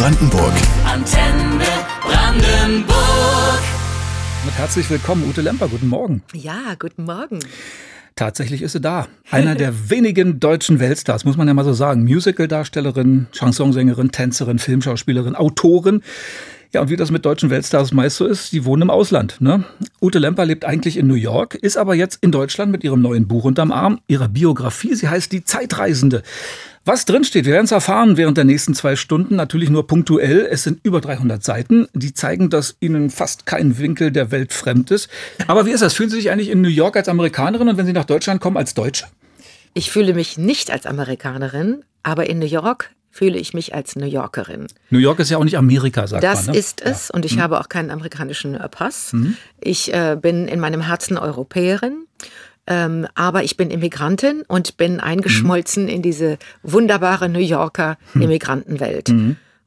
Brandenburg. Antenne Brandenburg. Und herzlich willkommen, Ute Lemper. Guten Morgen. Ja, guten Morgen. Tatsächlich ist sie da. Einer der wenigen deutschen Weltstars, muss man ja mal so sagen. Musicaldarstellerin, Chansonsängerin, Tänzerin, Filmschauspielerin, Autorin. Ja, und wie das mit deutschen Weltstars meist so ist, die wohnen im Ausland. Ne? Ute Lemper lebt eigentlich in New York, ist aber jetzt in Deutschland mit ihrem neuen Buch unterm Arm, ihrer Biografie. Sie heißt Die Zeitreisende. Was drinsteht, wir werden es erfahren während der nächsten zwei Stunden, natürlich nur punktuell. Es sind über 300 Seiten, die zeigen, dass Ihnen fast kein Winkel der Welt fremd ist. Aber wie ist das? Fühlen Sie sich eigentlich in New York als Amerikanerin und wenn Sie nach Deutschland kommen als Deutsche? Ich fühle mich nicht als Amerikanerin, aber in New York fühle ich mich als New Yorkerin. New York ist ja auch nicht Amerika, sagt das man. Ne? ist es Ja. und ich habe auch keinen amerikanischen äh, Pass. Ich äh, bin in meinem Herzen Europäerin. Ähm, aber ich bin Immigrantin und bin eingeschmolzen in diese wunderbare New Yorker Immigrantenwelt.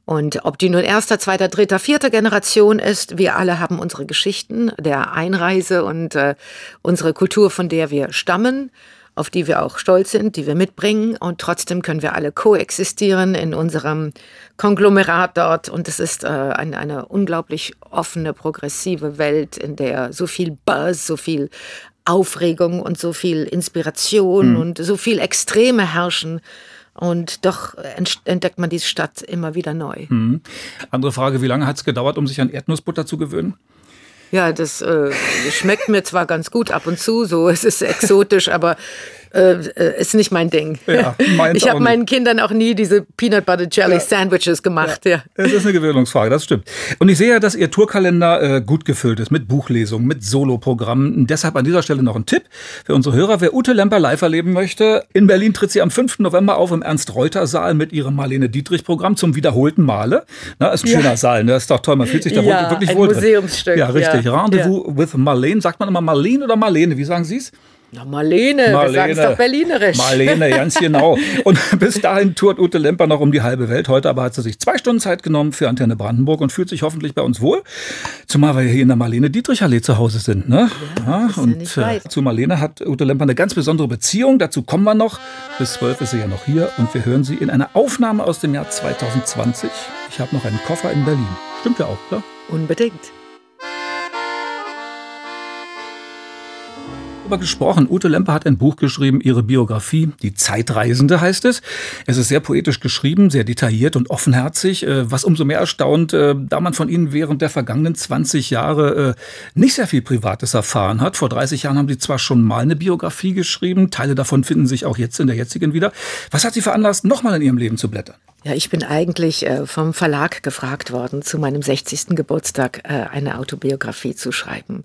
Und ob die nun erster, zweiter, dritter, vierter Generation ist, wir alle haben unsere Geschichten der Einreise und äh, unsere Kultur, von der wir stammen, auf die wir auch stolz sind, die wir mitbringen. Und trotzdem können wir alle koexistieren in unserem Konglomerat dort. Und es ist äh, eine, eine unglaublich offene, progressive Welt, in der so viel Buzz, so viel Aufregung und so viel Inspiration und so viel Extreme herrschen. Und doch ent- entdeckt man diese Stadt immer wieder neu. Andere Frage, wie lange hat es gedauert, um sich an Erdnussbutter zu gewöhnen? Ja, das äh, schmeckt mir zwar ganz gut ab und zu, so es ist exotisch, aber äh, äh, ist nicht mein Ding. Ja, ich habe meinen Kindern auch nie diese Peanut Butter Jelly Sandwiches gemacht. Ja. Es ist eine Gewöhnungsfrage, das stimmt. Und ich sehe ja, dass Ihr Tourkalender äh, gut gefüllt ist mit Buchlesungen, mit Soloprogrammen. Deshalb an dieser Stelle noch ein Tipp für unsere Hörer. Wer Ute Lemper live erleben möchte, in Berlin tritt sie am 5. November auf im Ernst-Reuter-Saal mit ihrem Marlene Dietrich-Programm zum wiederholten Male. Na, ist ein schöner Saal, ne? ist doch toll, man fühlt sich da Ja, wirklich ein wohl drin. Museumsstück, Ja, richtig. ja. Rendezvous with Marlene. Sagt man immer Marlene oder Marlene? Wie sagen Sie es? Na, Marlene, wir sagen es doch berlinerisch. Marlene, ganz genau. Und bis dahin tourt Ute Lemper noch um die halbe Welt. Heute aber hat sie sich zwei Stunden Zeit genommen für Antenne Brandenburg und fühlt sich hoffentlich bei uns wohl. Zumal wir hier in der Marlene Dietrich Allee zu Hause sind. Ne? Ja, ja und nicht weit. äh, zu Marlene hat Ute Lemper eine ganz besondere Beziehung. Dazu kommen wir noch. Bis zwölf ist sie ja noch hier und wir hören sie in einer Aufnahme aus dem Jahr 2020. Ich habe noch einen Koffer in Berlin. Stimmt ja auch, oder? Unbedingt. Darüber gesprochen. Ute Lemper hat ein Buch geschrieben, ihre Biografie, Die Zeitreisende heißt es. Es ist sehr poetisch geschrieben, sehr detailliert und offenherzig, äh, was umso mehr erstaunt, äh, da man von Ihnen während der vergangenen 20 Jahre äh, nicht sehr viel Privates erfahren hat. Vor 30 Jahren haben Sie zwar schon mal eine Biografie geschrieben, Teile davon finden sich auch jetzt in der jetzigen wieder. Was hat Sie veranlasst, nochmal in Ihrem Leben zu blättern? Ja, ich bin eigentlich äh, vom Verlag gefragt worden, zu meinem 60. Geburtstag äh, eine Autobiografie zu schreiben.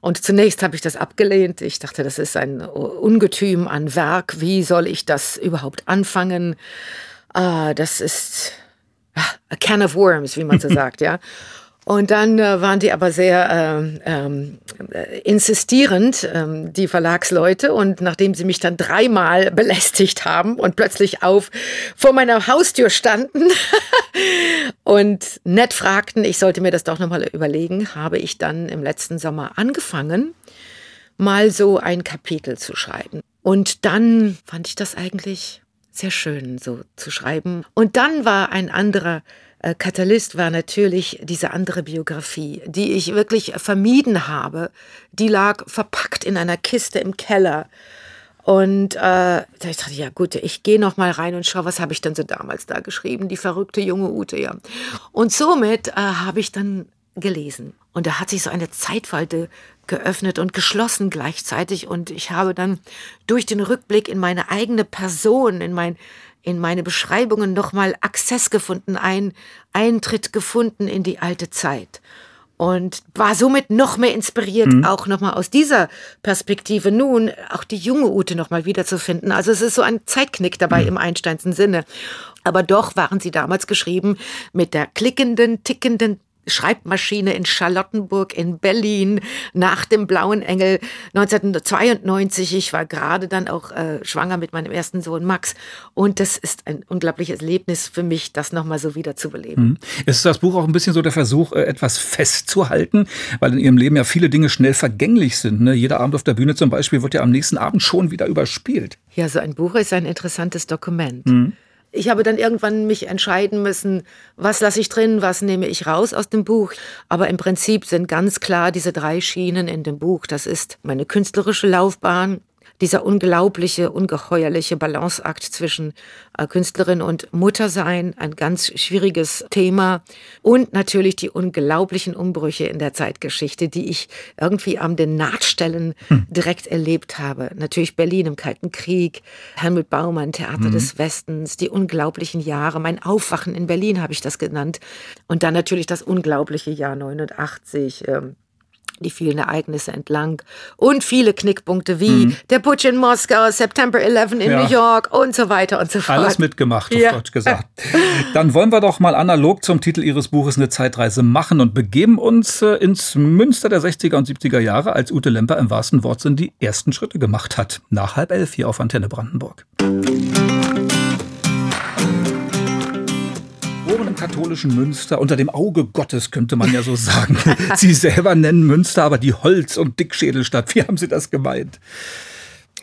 Und zunächst habe ich das abgelehnt. Ich dachte, das ist ein Ungetüm an Werk. Wie soll ich das überhaupt anfangen? Ah, das ist a can of worms, wie man so sagt, ja. Und dann äh, waren die aber sehr ähm, äh, insistierend, ähm, die Verlagsleute. Und nachdem sie mich dann dreimal belästigt haben und plötzlich auf vor meiner Haustür standen und nett fragten, ich sollte mir das doch nochmal überlegen, habe ich dann im letzten Sommer angefangen, mal so ein Kapitel zu schreiben. Und dann fand ich das eigentlich sehr schön, so zu schreiben. Und dann war ein anderer äh, Katalyst war natürlich diese andere Biografie, die ich wirklich vermieden habe. Die lag verpackt in einer Kiste im Keller. Und äh, da ich dachte, ja gut, ich gehe noch mal rein und schaue, was habe ich denn so damals da geschrieben, die verrückte junge Ute, ja. Und somit äh, habe ich dann gelesen. Und da hat sich so eine Zeitfalte geöffnet und geschlossen gleichzeitig. Und ich habe dann durch den Rückblick in meine eigene Person, in mein in meine Beschreibungen nochmal Access gefunden, einen Eintritt gefunden in die alte Zeit. Und war somit noch mehr inspiriert, auch nochmal aus dieser Perspektive nun auch die junge Ute nochmal wiederzufinden. Also es ist so ein Zeitknick dabei im Einsteinsten Sinne. Aber doch waren sie damals geschrieben mit der klickenden, tickenden Schreibmaschine in Charlottenburg in Berlin nach dem Blauen Engel 1992. Ich war gerade dann auch äh, schwanger mit meinem ersten Sohn Max. Und das ist ein unglaubliches Erlebnis für mich, das nochmal so wieder zu beleben. Ist das Buch auch ein bisschen so der Versuch, äh, etwas festzuhalten, weil in Ihrem Leben ja viele Dinge schnell vergänglich sind. Ne? Jeder Abend auf der Bühne zum Beispiel wird ja am nächsten Abend schon wieder überspielt. Ja, so ein Buch ist ein interessantes Dokument. Ich habe dann irgendwann mich entscheiden müssen, was lasse ich drin, was nehme ich raus aus dem Buch. Aber im Prinzip sind ganz klar diese drei Schienen in dem Buch. Das ist meine künstlerische Laufbahn, dieser unglaubliche, ungeheuerliche Balanceakt zwischen äh, Künstlerin und Muttersein, ein ganz schwieriges Thema. Und natürlich die unglaublichen Umbrüche in der Zeitgeschichte, die ich irgendwie an den Nahtstellen hm. direkt erlebt habe. Natürlich Berlin im Kalten Krieg, Helmut Baumann, Theater mhm. des Westens, die unglaublichen Jahre, mein Aufwachen in Berlin habe ich das genannt. Und dann natürlich das unglaubliche Jahr 89. Ähm, die vielen Ereignisse entlang und viele Knickpunkte wie mhm. der Putsch in Moskau, September 11 in ja. New York und so weiter und so fort. Alles mitgemacht, auf ja. Deutsch gesagt. Dann wollen wir doch mal analog zum Titel Ihres Buches eine Zeitreise machen und begeben uns äh, ins Münster der 60er und 70er Jahre, als Ute Lemper im wahrsten Wortsinn die ersten Schritte gemacht hat. Nach halb elf hier auf Antenne Brandenburg. geboren katholischen Münster, unter dem Auge Gottes, könnte man ja so sagen. Sie selber nennen Münster aber die Holz- und Dickschädelstadt. Wie haben Sie das gemeint?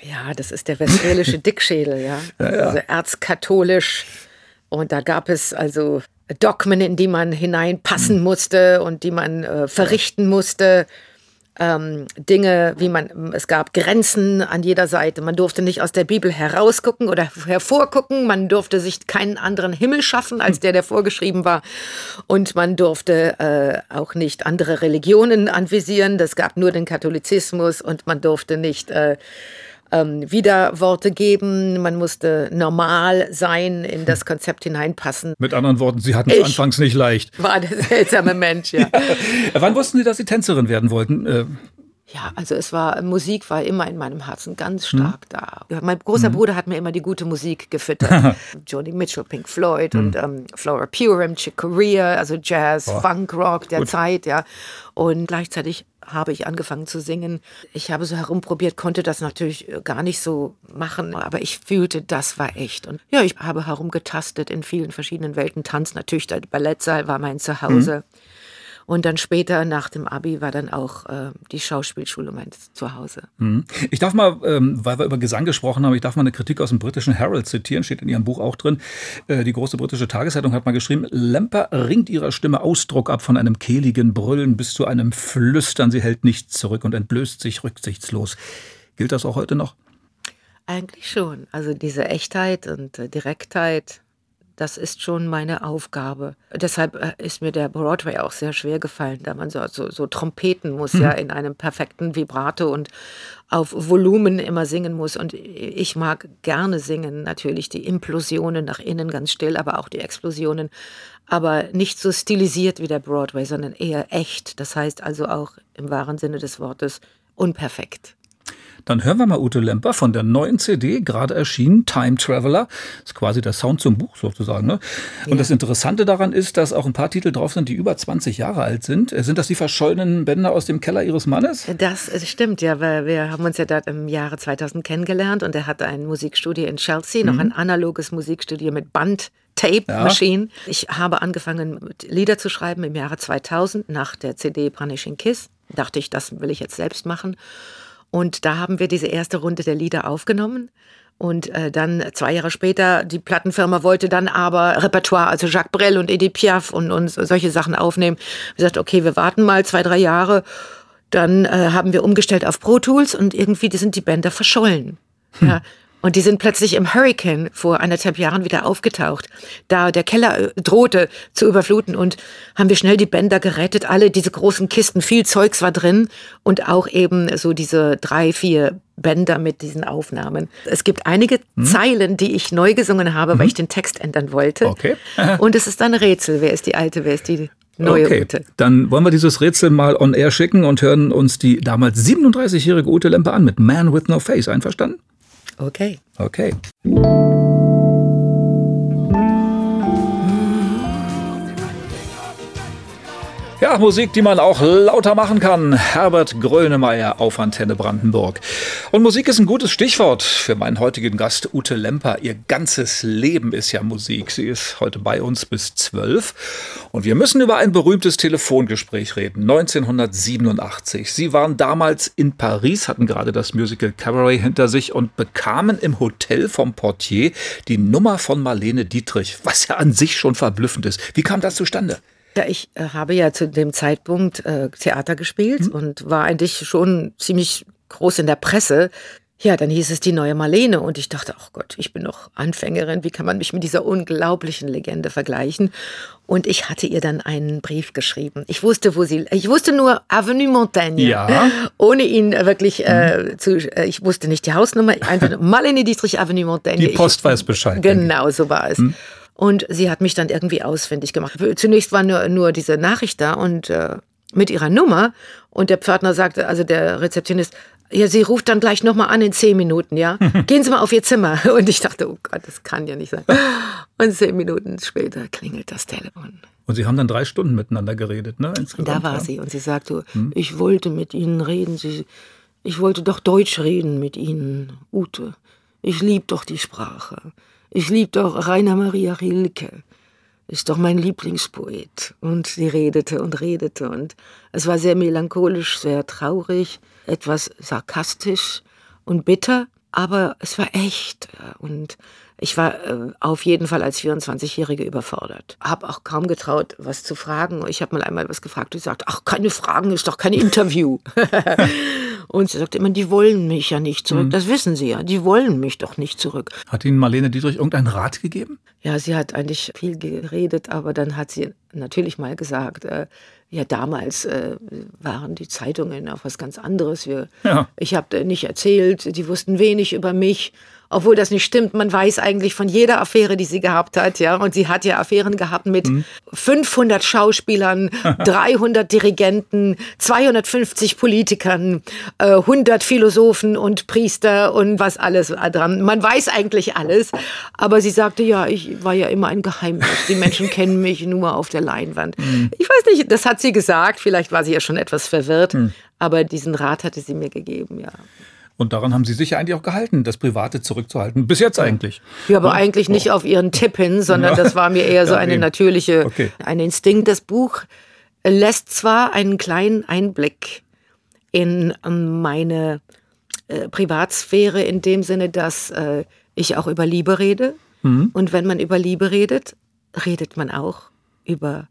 Ja, das ist der westfälische Dickschädel, ja. ja, ja. Also erzkatholisch. Und da gab es also Dogmen, in die man hineinpassen hm. musste und die man äh, verrichten musste ähm, Dinge, wie man, es gab Grenzen an jeder Seite. Man durfte nicht aus der Bibel herausgucken oder hervorgucken. Man durfte sich keinen anderen Himmel schaffen als der, der vorgeschrieben war. Und man durfte äh, auch nicht andere Religionen anvisieren. Das gab nur den Katholizismus und man durfte nicht äh, ähm, Widerworte geben. Man musste normal sein, in das Konzept hineinpassen. Mit anderen Worten, Sie hatten es anfangs nicht leicht. War der seltsame Mensch, ja. ja. Wann wussten Sie, dass Sie Tänzerin werden wollten? Äh, ja, also es war, Musik war immer in meinem Herzen ganz stark mhm. da. Mein großer mhm. Bruder hat mir immer die gute Musik gefüttert. Joni Mitchell, Pink Floyd mhm. und ähm, Flora Purim, Chick Corea, also Jazz, oh. Funk, Rock der Gut. Zeit, ja. Und gleichzeitig habe ich angefangen zu singen. Ich habe so herumprobiert, konnte das natürlich äh, gar nicht so machen, aber ich fühlte, das war echt. Und ja, ich habe herumgetastet in vielen verschiedenen Welten. Tanz natürlich, der Ballettsaal war mein Zuhause. Mhm. Und dann später nach dem Abi war dann auch äh, die Schauspielschule mein Zuhause. Mhm. Ich darf mal, ähm, weil wir über Gesang gesprochen haben, ich darf mal eine Kritik aus dem britischen Herald zitieren, steht in Ihrem Buch auch drin. Äh, die große britische Tageszeitung hat mal geschrieben, Lemper ringt ihrer Stimme Ausdruck ab von einem kehligen Brüllen bis zu einem Flüstern. Sie hält nichts zurück und entblößt sich rücksichtslos. Gilt das auch heute noch? Eigentlich schon. Also diese Echtheit und äh, Direktheit, das ist schon meine Aufgabe. Deshalb äh, ist mir der Broadway auch sehr schwer gefallen, da man so, so, so trompeten muss, mhm. ja, in einem perfekten Vibrato und auf Volumen immer singen muss. Und ich mag gerne singen, natürlich die Implosionen nach innen ganz still, aber auch die Explosionen. Aber nicht so stilisiert wie der Broadway, sondern eher echt. Das heißt also auch im wahren Sinne des Wortes unperfekt. Dann hören wir mal Ute Lemper von der neuen CD, gerade erschienen, Time Traveler. Das ist quasi der Sound zum Buch sozusagen. Ne? Und ja. das Interessante daran ist, dass auch ein paar Titel drauf sind, die über 20 Jahre alt sind. Sind das die verschollenen Bänder aus dem Keller Ihres Mannes? Das stimmt, ja, weil wir haben uns ja dort im Jahre 2000 kennengelernt und er hatte ein Musikstudio in Chelsea, mhm. noch ein analoges Musikstudio mit Band. Tape ja. Machine. Ich habe angefangen, Lieder zu schreiben im Jahre 2000 nach der CD Punishing Kiss. Dachte ich, das will ich jetzt selbst machen. Und da haben wir diese erste Runde der Lieder aufgenommen. Und äh, dann zwei Jahre später, die Plattenfirma wollte dann aber Repertoire, also Jacques Brel und Edith Piaf und, und solche Sachen aufnehmen. Wir gesagt, okay, wir warten mal zwei, drei Jahre. Dann äh, haben wir umgestellt auf Pro Tools und irgendwie sind die Bänder verschollen. Hm. Ja, und die sind plötzlich im Hurricane vor anderthalb Jahren wieder aufgetaucht. Da der Keller äh, drohte zu überfluten und haben wir schnell die Bänder gerettet. Alle diese großen Kisten, viel Zeugs war drin und auch eben so diese drei, vier Bänder mit diesen Aufnahmen. Es gibt einige hm. Zeilen, die ich neu gesungen habe, hm. weil ich den Text ändern wollte. Okay. und es ist ein Rätsel. Wer ist die alte, wer ist die Neue okay, Ute. dann wollen wir dieses Rätsel mal on air schicken und hören uns die damals 37-jährige Ute Lempe an mit Man with No Face. Einverstanden? Okay. Okay. Ja, Musik, die man auch lauter machen kann. Herbert Grönemeyer auf Antenne Brandenburg. Und Musik ist ein gutes Stichwort für meinen heutigen Gast Ute Lemper. Ihr ganzes Leben ist ja Musik. Sie ist heute bei uns bis zwölf. Und wir müssen über ein berühmtes Telefongespräch reden. 1987. Sie waren damals in Paris, hatten gerade das Musical Cabaret hinter sich und bekamen im Hotel vom Portier die Nummer von Marlene Dietrich, was ja an sich schon verblüffend ist. Wie kam das zustande? Ja, ich äh, habe ja zu dem Zeitpunkt äh, Theater gespielt mhm. und war eigentlich schon ziemlich groß in der Presse. Ja, dann hieß es die neue Marlene und ich dachte, ach Gott, ich bin noch Anfängerin, wie kann man mich mit dieser unglaublichen Legende vergleichen? Und ich hatte ihr dann einen Brief geschrieben. Ich wusste, wo sie, ich wusste nur Avenue Montaigne, ja. ohne ihn wirklich äh, mhm. äh, zu, äh, ich wusste nicht die Hausnummer, einfach Marlene Dietrich Avenue Montaigne. Die Post ich, weiß Bescheid. Genau, so war es. Mhm. Und sie hat mich dann irgendwie ausfindig gemacht. Zunächst war nur, nur diese Nachricht da und äh, mit ihrer Nummer. Und der Pförtner sagte, also der Rezeptionist, ja, sie ruft dann gleich nochmal an in zehn Minuten, ja. Gehen Sie mal auf Ihr Zimmer. Und ich dachte, oh Gott, das kann ja nicht sein. Und zehn Minuten später klingelt das Telefon. Und Sie haben dann drei Stunden miteinander geredet, ne? Insgesamt, da war ja. sie und sie sagte, hm? ich wollte mit Ihnen reden. Sie, ich wollte doch Deutsch reden mit Ihnen, Ute. Ich lieb doch die Sprache. Ich lieb doch Rainer Maria Rilke. Ist doch mein Lieblingspoet. Und sie redete und redete und es war sehr melancholisch, sehr traurig, etwas sarkastisch und bitter, aber es war echt. Und ich war äh, auf jeden Fall als 24-Jährige überfordert. Hab auch kaum getraut, was zu fragen. Ich habe mal einmal was gefragt und gesagt, ach, keine Fragen, ist doch kein Interview. Und sie sagt immer, die wollen mich ja nicht zurück. Mhm. Das wissen sie ja. Die wollen mich doch nicht zurück. Hat Ihnen Marlene Dietrich irgendeinen Rat gegeben? Ja, sie hat eigentlich viel geredet, aber dann hat sie natürlich mal gesagt, äh, ja, damals äh, waren die Zeitungen auf was ganz anderes. Wir, ja. Ich habe nicht erzählt, die wussten wenig über mich obwohl das nicht stimmt. Man weiß eigentlich von jeder Affäre, die sie gehabt hat, ja. Und sie hat ja Affären gehabt mit mhm. 500 Schauspielern, 300 Dirigenten, 250 Politikern, äh, 100 Philosophen und Priester und was alles dran. Man weiß eigentlich alles. Aber sie sagte, ja, ich war ja immer ein Geheimnis. Die Menschen kennen mich nur auf der Leinwand. Mhm. Ich weiß nicht, das hat sie gesagt. Vielleicht war sie ja schon etwas verwirrt. Mhm. Aber diesen Rat hatte sie mir gegeben, ja. Und daran haben Sie sich ja eigentlich auch gehalten, das Private zurückzuhalten. Bis jetzt eigentlich. Ja, aber ja. eigentlich nicht auf Ihren Tipp hin, sondern ja. das war mir eher so ja, eine natürliche, okay. ein Instinkt. Das Buch lässt zwar einen kleinen Einblick in meine äh, Privatsphäre in dem Sinne, dass äh, ich auch über Liebe rede. Mhm. Und wenn man über Liebe redet, redet man auch über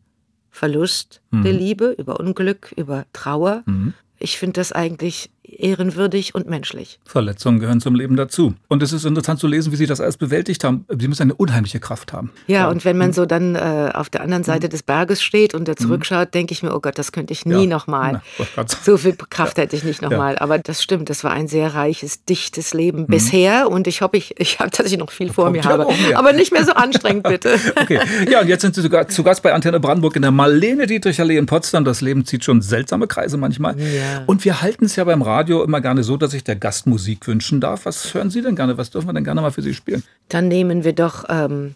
Verlust mhm. der Liebe, über Unglück, über Trauer. Mhm. Ich finde das eigentlich ehrenwürdig und menschlich. Verletzungen gehören zum Leben dazu. Und es ist interessant zu lesen, wie Sie das alles bewältigt haben. Sie müssen eine unheimliche Kraft haben. Ja, ja. und wenn man hm. so dann äh, auf der anderen Seite hm. des Berges steht und da hm. zurückschaut, denke ich mir, oh Gott, das könnte ich nie ja. nochmal. So viel Kraft hätte ich nicht nochmal. Ja. Aber das stimmt, das war ein sehr reiches, dichtes Leben mhm. bisher. Und ich hoffe, ich, ich habe tatsächlich noch viel vor mir habe. Aber nicht mehr so anstrengend, bitte. okay. Ja, und jetzt sind Sie sogar zu Gast bei Antenne Brandenburg in der Marlene Dietrich Allee in Potsdam. Das Leben zieht schon seltsame Kreise manchmal. Ja. Und wir halten es ja beim Radio immer gerne so, dass ich der Gast Musik wünschen darf. Was hören Sie denn gerne? Was dürfen wir denn gerne mal für Sie spielen? Dann nehmen wir doch ähm,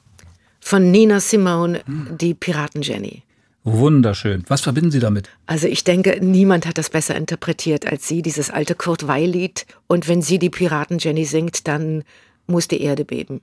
von Nina Simone hm. die Piraten Jenny. Wunderschön. Was verbinden Sie damit? Also ich denke, niemand hat das besser interpretiert als Sie, dieses alte Kurt Weil-Lied. Und wenn sie die Piraten Jenny singt, dann muss die Erde beben.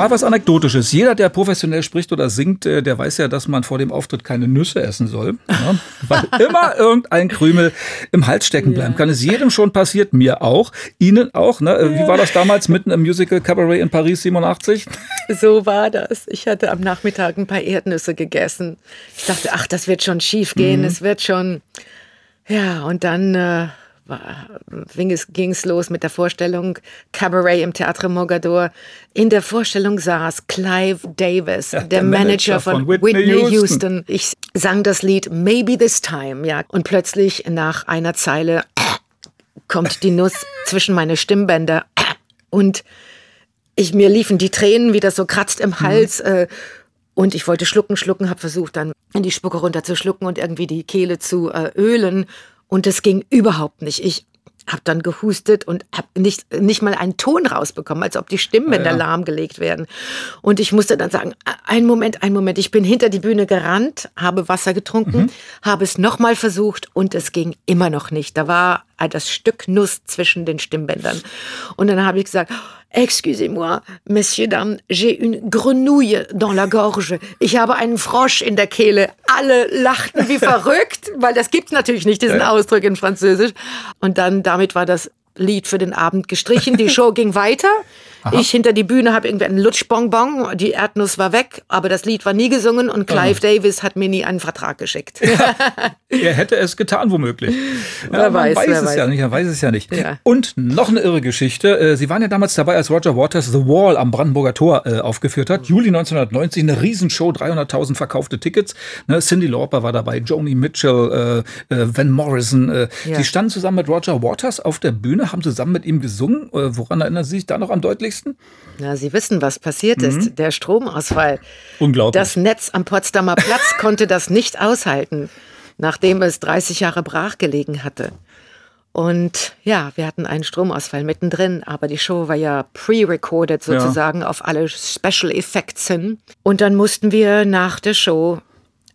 Mal was Anekdotisches. Jeder, der professionell spricht oder singt, äh, der weiß ja, dass man vor dem Auftritt keine Nüsse essen soll. Ja, weil immer irgendein Krümel im Hals stecken bleiben kann. Es jedem schon passiert, mir auch, Ihnen auch. Ne? Wie war das damals mitten im Musical Cabaret in Paris 87? So war das. Ich hatte am Nachmittag ein paar Erdnüsse gegessen. Ich dachte, ach, das wird schon schief gehen. Mhm. Es wird schon. Ja, und dann. Äh ging es los mit der Vorstellung Cabaret im Theatre Mogador. In der Vorstellung saß Clive Davis, ja, der, der, Manager, Manager von, von, Whitney, Whitney Houston. Houston. Ich sang das Lied Maybe This Time, ja. Und plötzlich nach einer Zeile kommt die Nuss zwischen meine Stimmbänder und ich, mir liefen die Tränen, wie das so kratzt im mhm. Hals. Mhm. und ich wollte schlucken, schlucken, habe versucht dann in die Spucke runterzuschlucken und irgendwie die Kehle zu äh, ölen. Und es ging überhaupt nicht. Ich habe dann gehustet und habe nicht, nicht mal einen Ton rausbekommen, als ob die Stimmbänder Ja, ja. lahmgelegt werden. Und ich musste dann sagen, ein Moment, ein Moment, ich bin hinter die Bühne gerannt, habe Wasser getrunken, Mhm. habe es nochmal versucht und es ging immer noch nicht. Da war das Stück Nuss zwischen den Stimmbändern. Und dann habe ich gesagt, Excusez-moi, Messieurs, Dames, j'ai une grenouille dans la gorge. Ich habe einen Frosch in der Kehle. Alle lachten wie verrückt, weil das gibt's natürlich nicht, diesen Ausdruck in Französisch. Und dann, damit war das Lied für den Abend gestrichen. Die Show ging weiter. Ich hinter die Bühne habe irgendwie einen Lutschbonbon. Die Erdnuss war weg, aber das Lied war nie gesungen und Clive Davis hat mir nie einen Vertrag geschickt. Er hätte es getan, womöglich. Wer man weiß, weiß wer es weiß. ja nicht, er weiß es ja nicht. Ja. Und noch eine irre Geschichte. Äh, Sie waren ja damals dabei, als Roger Waters The Wall am Brandenburger Tor äh, aufgeführt hat. Juli 1990, eine Riesenshow, 300.000 verkaufte Tickets. Ne, Cindy Lauper war dabei, Joni Mitchell, äh, Van Morrison. Ja. Sie standen zusammen mit Roger Waters auf der Bühne, haben zusammen mit ihm gesungen. Woran erinnern Sie sich da noch am deutlichsten? Na, Sie wissen, was passiert ist. Der Stromausfall. Unglaublich. Das Netz am Potsdamer Platz konnte das nicht aushalten, nachdem es 30 Jahre brach gelegen hatte. Und ja, wir hatten einen Stromausfall mittendrin, aber die Show war ja pre-recorded sozusagen auf alle Special Effects hin. Und dann mussten wir nach der Show,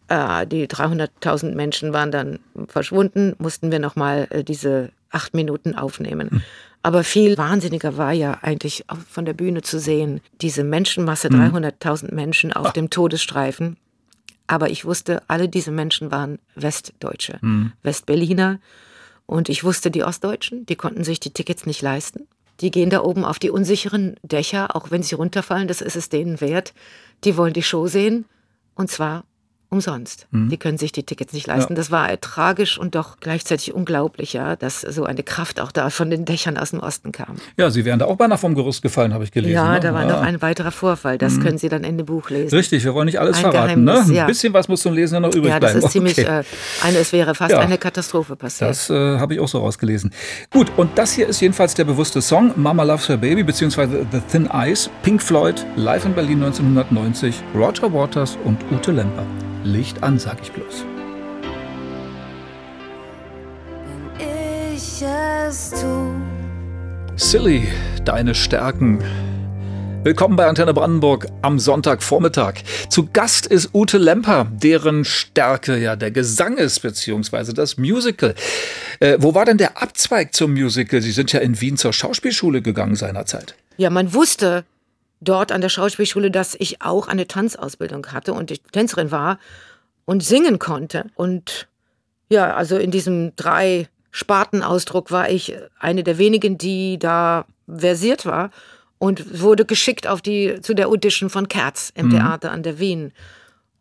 äh, die 300.000 Menschen waren dann verschwunden, mussten wir nochmal äh, diese acht Minuten aufnehmen. Aber viel wahnsinniger war ja eigentlich von der Bühne zu sehen, diese Menschenmasse, 300.000 Menschen auf dem Todesstreifen. Aber ich wusste, alle diese Menschen waren Westdeutsche, Westberliner. Und ich wusste, die Ostdeutschen, die konnten sich die Tickets nicht leisten. Die gehen da oben auf die unsicheren Dächer, auch wenn sie runterfallen, das ist es denen wert. Die wollen die Show sehen und zwar umsonst. Die können sich die Tickets nicht leisten. Das war tragisch und doch gleichzeitig unglaublich, ja, dass so eine Kraft auch da von den Dächern aus dem Osten kam. Ja, Sie wären da auch beinahe vom Gerüst gefallen, habe ich gelesen. Ja, ne? da war noch ein weiterer Vorfall. Das können Sie dann in dem Buch lesen. Richtig, wir wollen nicht alles Ein verraten. Ne? Ein ja. bisschen was muss zum Lesen ja noch übrig Ja, das bleiben. ist ziemlich, Okay. äh, eine, es wäre fast Ja. eine Katastrophe passiert. Das äh, habe ich auch so rausgelesen. Gut, und das hier ist jedenfalls der bewusste Song Mama Loves Her Baby beziehungsweise The Thin Ice, Pink Floyd, live in Berlin 1990, Roger Waters und Ute Lemper. Licht an, sag ich bloß. ich es tu. Silly, deine Stärken. Willkommen bei Antenne Brandenburg am Sonntagvormittag. Zu Gast ist Ute Lemper, deren Stärke ja der Gesang ist, beziehungsweise das Musical. Äh, wo war denn der Abzweig zum Musical? Sie sind ja in Wien zur Schauspielschule gegangen seinerzeit. Ja, man wusste dort an der Schauspielschule, dass ich auch eine Tanzausbildung hatte und ich Tänzerin war und singen konnte. Und ja, also in diesem drei Spartenausdruck war ich eine der wenigen, die da versiert war und wurde geschickt auf die zu der Audition von Cats im Theater an der Wien.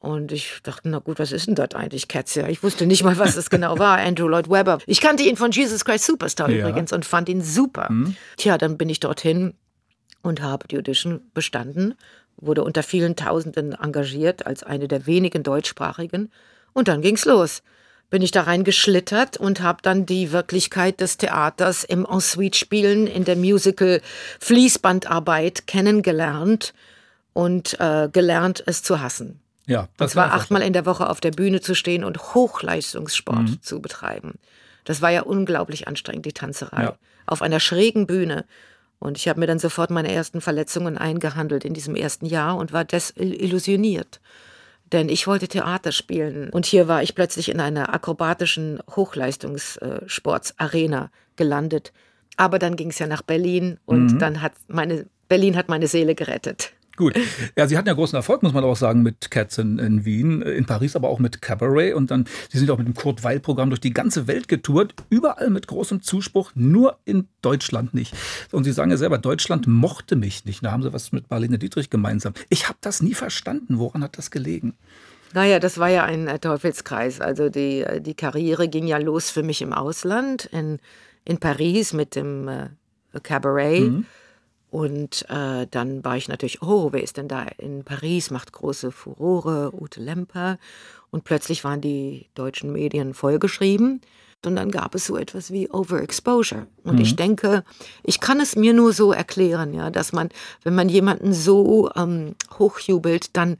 Und ich dachte, na gut, was ist denn das eigentlich, Cats? Ja, ich wusste nicht mal, was es genau war. Andrew Lloyd Webber. Ich kannte ihn von Jesus Christ Superstar Ja. übrigens und fand ihn super. Tja, dann bin ich dorthin und habe die Audition bestanden, wurde unter vielen Tausenden engagiert als eine der wenigen deutschsprachigen. Und dann ging's los. Bin ich da reingeschlittert und habe dann die Wirklichkeit des Theaters im Ensuite-Spielen in der Musical-Fließbandarbeit kennengelernt und äh, gelernt, es zu hassen. Ja, Und das zwar war achtmal in der Woche auf der Bühne zu stehen und Hochleistungssport zu betreiben. Das war ja unglaublich anstrengend, die Tanzerei. Ja. Auf einer schrägen Bühne. Und ich habe mir dann sofort meine ersten Verletzungen eingehandelt in diesem ersten Jahr und war desillusioniert. Denn ich wollte Theater spielen. Und hier war ich plötzlich in einer akrobatischen Hochleistungssportsarena gelandet. Aber dann ging es ja nach Berlin und dann hat meine, Berlin hat meine Seele gerettet. Gut. Ja, Sie hatten ja großen Erfolg, muss man auch sagen, mit Cats in, in Wien, äh, in Paris, aber auch mit Cabaret. Und dann, Sie sind auch mit dem Kurt Weil-Programm durch die ganze Welt getourt, überall mit großem Zuspruch, nur in Deutschland nicht. Und Sie sagen ja selber, Deutschland mochte mich nicht. Da haben Sie was mit Marlene Dietrich gemeinsam. Ich habe das nie verstanden. Woran hat das gelegen? Naja, das war ja ein äh, Teufelskreis. Also die, äh, die Karriere ging ja los für mich im Ausland, in, in Paris mit dem Cabaret. Und äh, dann war ich natürlich, oh, wer ist denn da in Paris, macht große Furore, Ute Lemper. Und plötzlich waren die deutschen Medien vollgeschrieben. Und dann gab es so etwas wie Overexposure. Und ich denke, ich kann es mir nur so erklären, ja, dass man, wenn man jemanden so ähm, hochjubelt, dann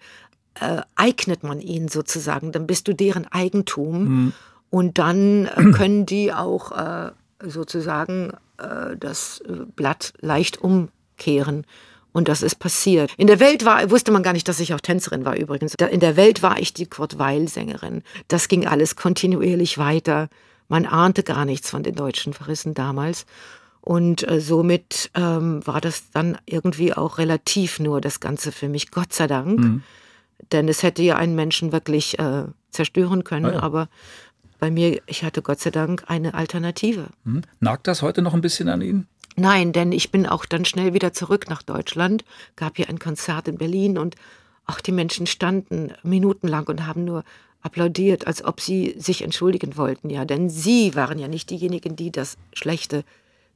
äh, eignet man ihn sozusagen, dann bist du deren Eigentum und dann äh, können die auch äh, sozusagen äh, das Blatt leicht umkehren. Und das ist passiert. In der Welt war, wusste man gar nicht, dass ich auch Tänzerin war übrigens. In der Welt war ich die Kurt Weil-Sängerin. Das ging alles kontinuierlich weiter. Man ahnte gar nichts von den deutschen Verrissen damals. Und äh, somit ähm, war das dann irgendwie auch relativ nur das Ganze für mich, Gott sei Dank. Mhm. Denn es hätte ja einen Menschen wirklich äh, zerstören können. Ah, ja. Aber bei mir, ich hatte Gott sei Dank eine Alternative. Mhm. Nagt das heute noch ein bisschen an Ihnen? Nein, denn ich bin auch dann schnell wieder zurück nach Deutschland, gab hier ein Konzert in Berlin und auch die Menschen standen minutenlang und haben nur applaudiert, als ob sie sich entschuldigen wollten. Ja, denn sie waren ja nicht diejenigen, die das Schlechte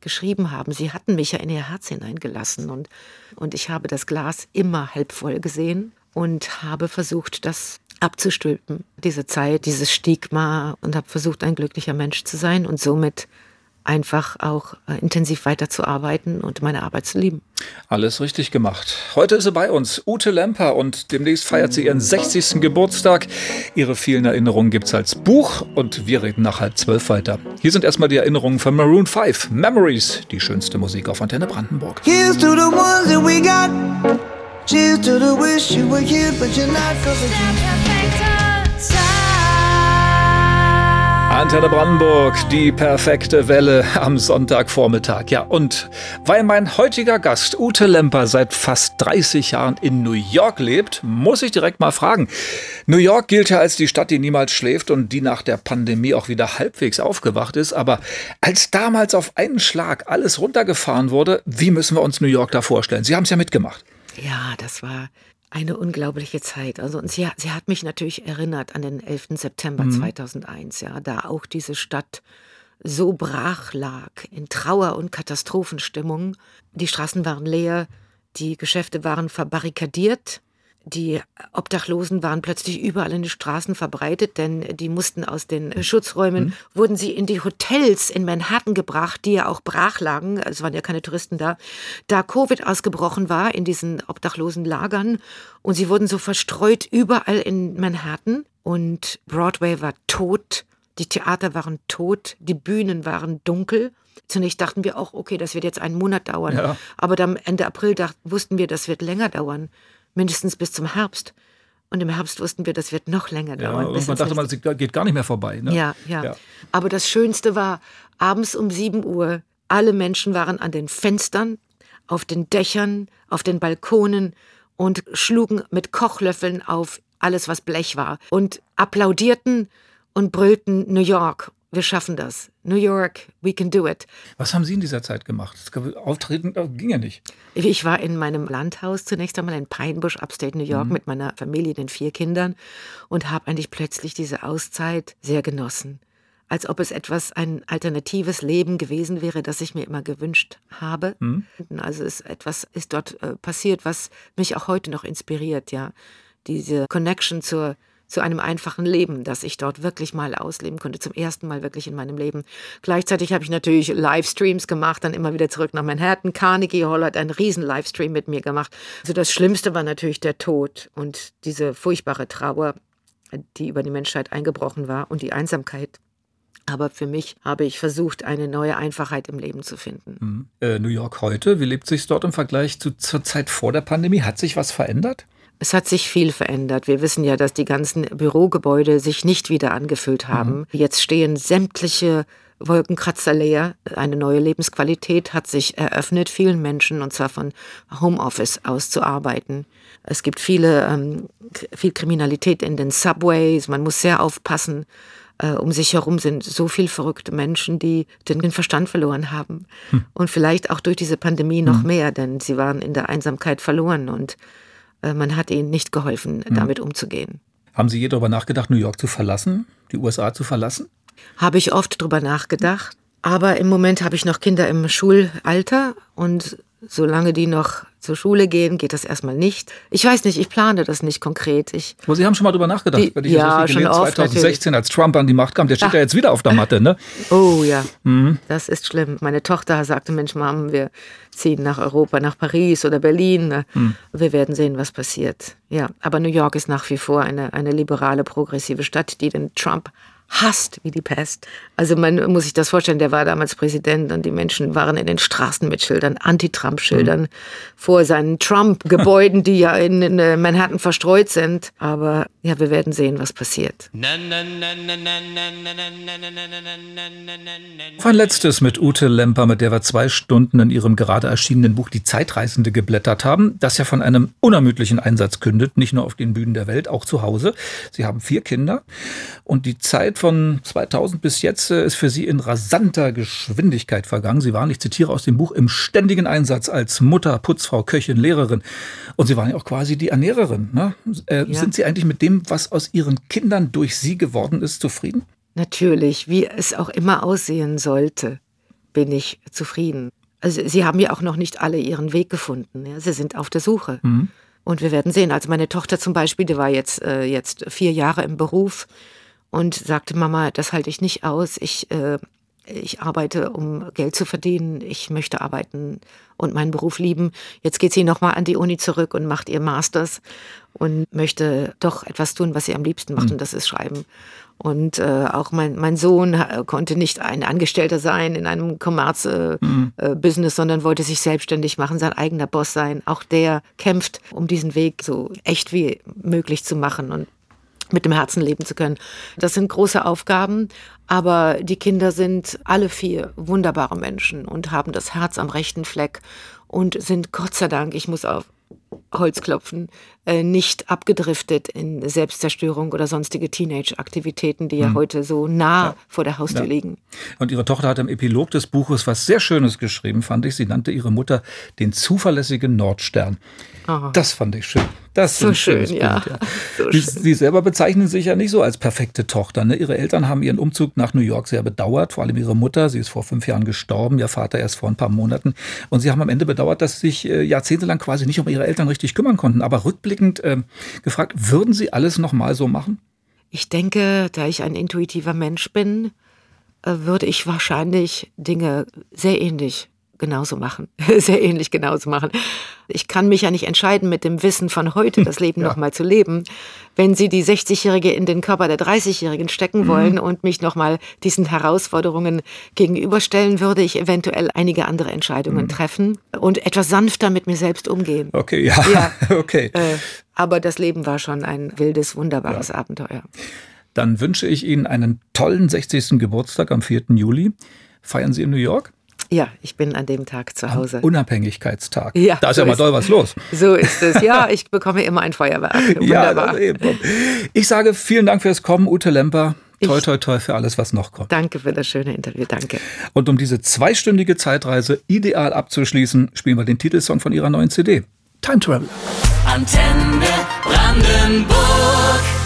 geschrieben haben. Sie hatten mich ja in ihr Herz hineingelassen und, und ich habe das Glas immer halb voll gesehen und habe versucht, das abzustülpen, diese Zeit, dieses Stigma und habe versucht, ein glücklicher Mensch zu sein und somit einfach auch äh, intensiv weiterzuarbeiten und meine Arbeit zu lieben. Alles richtig gemacht. Heute ist sie bei uns, Ute Lemper, und demnächst feiert sie ihren 60. Geburtstag. Ihre vielen Erinnerungen gibt es als Buch und wir reden nach halb zwölf weiter. Hier sind erstmal die Erinnerungen von Maroon 5, Memories, die schönste Musik auf Antenne Brandenburg. Here's to the ones that we got. Cheers to the wish you were here, but you're not, Antenne Brandenburg, die perfekte Welle am Sonntagvormittag. Ja, und weil mein heutiger Gast Ute Lemper seit fast 30 Jahren in New York lebt, muss ich direkt mal fragen. New York gilt ja als die Stadt, die niemals schläft und die nach der Pandemie auch wieder halbwegs aufgewacht ist. Aber als damals auf einen Schlag alles runtergefahren wurde, wie müssen wir uns New York da vorstellen? Sie haben es ja mitgemacht. Ja, das war eine unglaubliche Zeit. Also und sie, sie hat mich natürlich erinnert an den 11. September mhm. 2001, ja, da auch diese Stadt so brach lag, in Trauer und Katastrophenstimmung. Die Straßen waren leer, die Geschäfte waren verbarrikadiert, die Obdachlosen waren plötzlich überall in den Straßen verbreitet, denn die mussten aus den Schutzräumen, mhm. wurden sie in die Hotels in Manhattan gebracht, die ja auch brach lagen, es waren ja keine Touristen da, da Covid ausgebrochen war in diesen obdachlosen Lagern und sie wurden so verstreut überall in Manhattan und Broadway war tot, die Theater waren tot, die Bühnen waren dunkel. Zunächst dachten wir auch, okay, das wird jetzt einen Monat dauern. Ja. Aber dann Ende April dacht, wussten wir, das wird länger dauern mindestens bis zum Herbst. Und im Herbst wussten wir, das wird noch länger dauern. Ja, und man dachte, man geht gar nicht mehr vorbei. Ne? Ja, ja, ja. Aber das Schönste war, abends um 7 Uhr, alle Menschen waren an den Fenstern, auf den Dächern, auf den Balkonen und schlugen mit Kochlöffeln auf alles, was Blech war und applaudierten und brüllten New York wir schaffen das. New York, we can do it. Was haben Sie in dieser Zeit gemacht? Auftreten ging ja nicht. Ich war in meinem Landhaus zunächst einmal in Pine Bush, Upstate New York, mhm. mit meiner Familie, den vier Kindern und habe eigentlich plötzlich diese Auszeit sehr genossen. Als ob es etwas, ein alternatives Leben gewesen wäre, das ich mir immer gewünscht habe. Mhm. Also es etwas ist dort äh, passiert, was mich auch heute noch inspiriert, ja. Diese Connection zur zu einem einfachen Leben, das ich dort wirklich mal ausleben konnte, zum ersten Mal wirklich in meinem Leben. Gleichzeitig habe ich natürlich Livestreams gemacht, dann immer wieder zurück nach Manhattan. Carnegie Hall hat einen riesen Livestream mit mir gemacht. Also das Schlimmste war natürlich der Tod und diese furchtbare Trauer, die über die Menschheit eingebrochen war und die Einsamkeit. Aber für mich habe ich versucht, eine neue Einfachheit im Leben zu finden. Mhm. Äh, New York heute, wie lebt sich dort im Vergleich zu, zur Zeit vor der Pandemie? Hat sich was verändert? Es hat sich viel verändert. Wir wissen ja, dass die ganzen Bürogebäude sich nicht wieder angefüllt haben. Mhm. Jetzt stehen sämtliche Wolkenkratzer leer. Eine neue Lebensqualität hat sich eröffnet, vielen Menschen, und zwar von Homeoffice aus zu arbeiten. Es gibt viele, ähm, viel Kriminalität in den Subways. Man muss sehr aufpassen. Äh, um sich herum sind so viele verrückte Menschen, die den Verstand verloren haben. Hm. Und vielleicht auch durch diese Pandemie noch hm. mehr, denn sie waren in der Einsamkeit verloren und man hat ihnen nicht geholfen, mhm. damit umzugehen. Haben Sie je darüber nachgedacht, New York zu verlassen, die USA zu verlassen? Habe ich oft darüber nachgedacht. Aber im Moment habe ich noch Kinder im Schulalter und solange die noch zur Schule gehen, geht das erstmal nicht. Ich weiß nicht, ich plane das nicht konkret. Ich, Aber Sie haben schon mal drüber nachgedacht, die, wenn ich ja, das schon oft, 2016, natürlich. als Trump an die Macht kam, der steht Ach. ja jetzt wieder auf der Matte, ne? Oh ja, mhm. das ist schlimm. Meine Tochter sagte, Mensch, Mom, wir ziehen nach Europa, nach Paris oder Berlin. Ne? Mhm. Wir werden sehen, was passiert. Ja, aber New York ist nach wie vor eine, eine liberale, progressive Stadt, die den Trump hasst wie die Pest. Also man muss sich das vorstellen, der war damals Präsident und die Menschen waren in den Straßen mit Schildern, Anti-Trump-Schildern mhm. vor seinen Trump-Gebäuden, die ja in, in, Manhattan verstreut sind. Aber ja, wir werden sehen, was passiert. Ein letztes mit Ute Lemper, mit der wir zwei Stunden in ihrem gerade erschienenen Buch Die Zeitreisende geblättert haben, das ja von einem unermüdlichen Einsatz kündet, nicht nur auf den Bühnen der Welt, auch zu Hause. Sie haben vier Kinder und die Zeit von 2000 bis jetzt äh, ist für Sie in rasanter Geschwindigkeit vergangen. Sie waren, ich zitiere aus dem Buch, im ständigen Einsatz als Mutter, Putzfrau, Köchin, Lehrerin. Und Sie waren ja auch quasi die Ernährerin. Ne? Äh, ja. Sind Sie eigentlich mit dem, was aus Ihren Kindern durch Sie geworden ist, zufrieden? Natürlich, wie es auch immer aussehen sollte, bin ich zufrieden. Also Sie haben ja auch noch nicht alle ihren Weg gefunden. Ja? Sie sind auf der Suche. Mhm. Und wir werden sehen. Also meine Tochter zum Beispiel, die war jetzt, äh, jetzt vier Jahre im Beruf und sagte, Mama, das halte ich nicht aus. Ich, äh, ich arbeite, um Geld zu verdienen. Ich möchte arbeiten und meinen Beruf lieben. Jetzt geht sie nochmal an die Uni zurück und macht ihr Masters und möchte doch etwas tun, was sie am liebsten macht, mhm. und das ist Schreiben. Und äh, auch mein, mein Sohn konnte nicht ein Angestellter sein in einem Commerz-Business, äh, mhm. äh, sondern wollte sich selbstständig machen, sein eigener Boss sein. Auch der kämpft, um diesen Weg so echt wie möglich zu machen. Und mit dem Herzen leben zu können. Das sind große Aufgaben, aber die Kinder sind alle vier wunderbare Menschen und haben das Herz am rechten Fleck und sind Gott sei Dank, ich muss auf Holz klopfen, äh, nicht abgedriftet in Selbstzerstörung oder sonstige Teenage-Aktivitäten, die ja hm. heute so nah ja. vor der Haustür ja. liegen. Und Ihre Tochter hat im Epilog des Buches was sehr Schönes geschrieben, fand ich. Sie nannte ihre Mutter den zuverlässigen Nordstern. Oh. Das fand ich schön. Das so schön, ja. Bild, ja. So Sie, Sie, selber bezeichnen sich ja nicht so als perfekte Tochter. Ne? Ihre Eltern haben ihren Umzug nach New York sehr bedauert, vor allem ihre Mutter. Sie ist vor fünf Jahren gestorben, ihr Vater erst vor ein paar Monaten. Und sie haben am Ende bedauert, dass sie sich äh, jahrzehntelang quasi nicht um ihre Eltern richtig kümmern konnten. Aber rückblickend äh, gefragt, würden Sie alles nochmal so machen? Ich denke, da ich ein intuitiver Mensch bin, äh, würde ich wahrscheinlich Dinge sehr ähnlich genauso machen, sehr ähnlich genauso machen. Ich kann mich ja nicht entscheiden, mit dem Wissen von heute das Leben ja. nochmal zu leben. Wenn Sie die 60-Jährige in den Körper der 30-Jährigen stecken mhm. wollen und mich nochmal diesen Herausforderungen gegenüberstellen, würde ich eventuell einige andere Entscheidungen mhm. treffen und etwas sanfter mit mir selbst umgehen. Okay, ja, ja. okay. Äh, aber das Leben war schon ein wildes, wunderbares ja. Abenteuer. Dann wünsche ich Ihnen einen tollen 60. Geburtstag am 4. Juli. Feiern Sie in New York? Ja, ich bin an dem Tag zu Hause. Am Unabhängigkeitstag. Ja, da ist so ja mal doll was los. So ist es. Ja, ich bekomme immer ein Feuerwerk. Wunderbar. Ja, ich sage vielen Dank fürs Kommen, Ute Lemper. Toi, toi, toi für alles, was noch kommt. Danke für das schöne Interview, danke. Und um diese zweistündige Zeitreise ideal abzuschließen, spielen wir den Titelsong von ihrer neuen CD. Time Traveler. Antenne Brandenburg.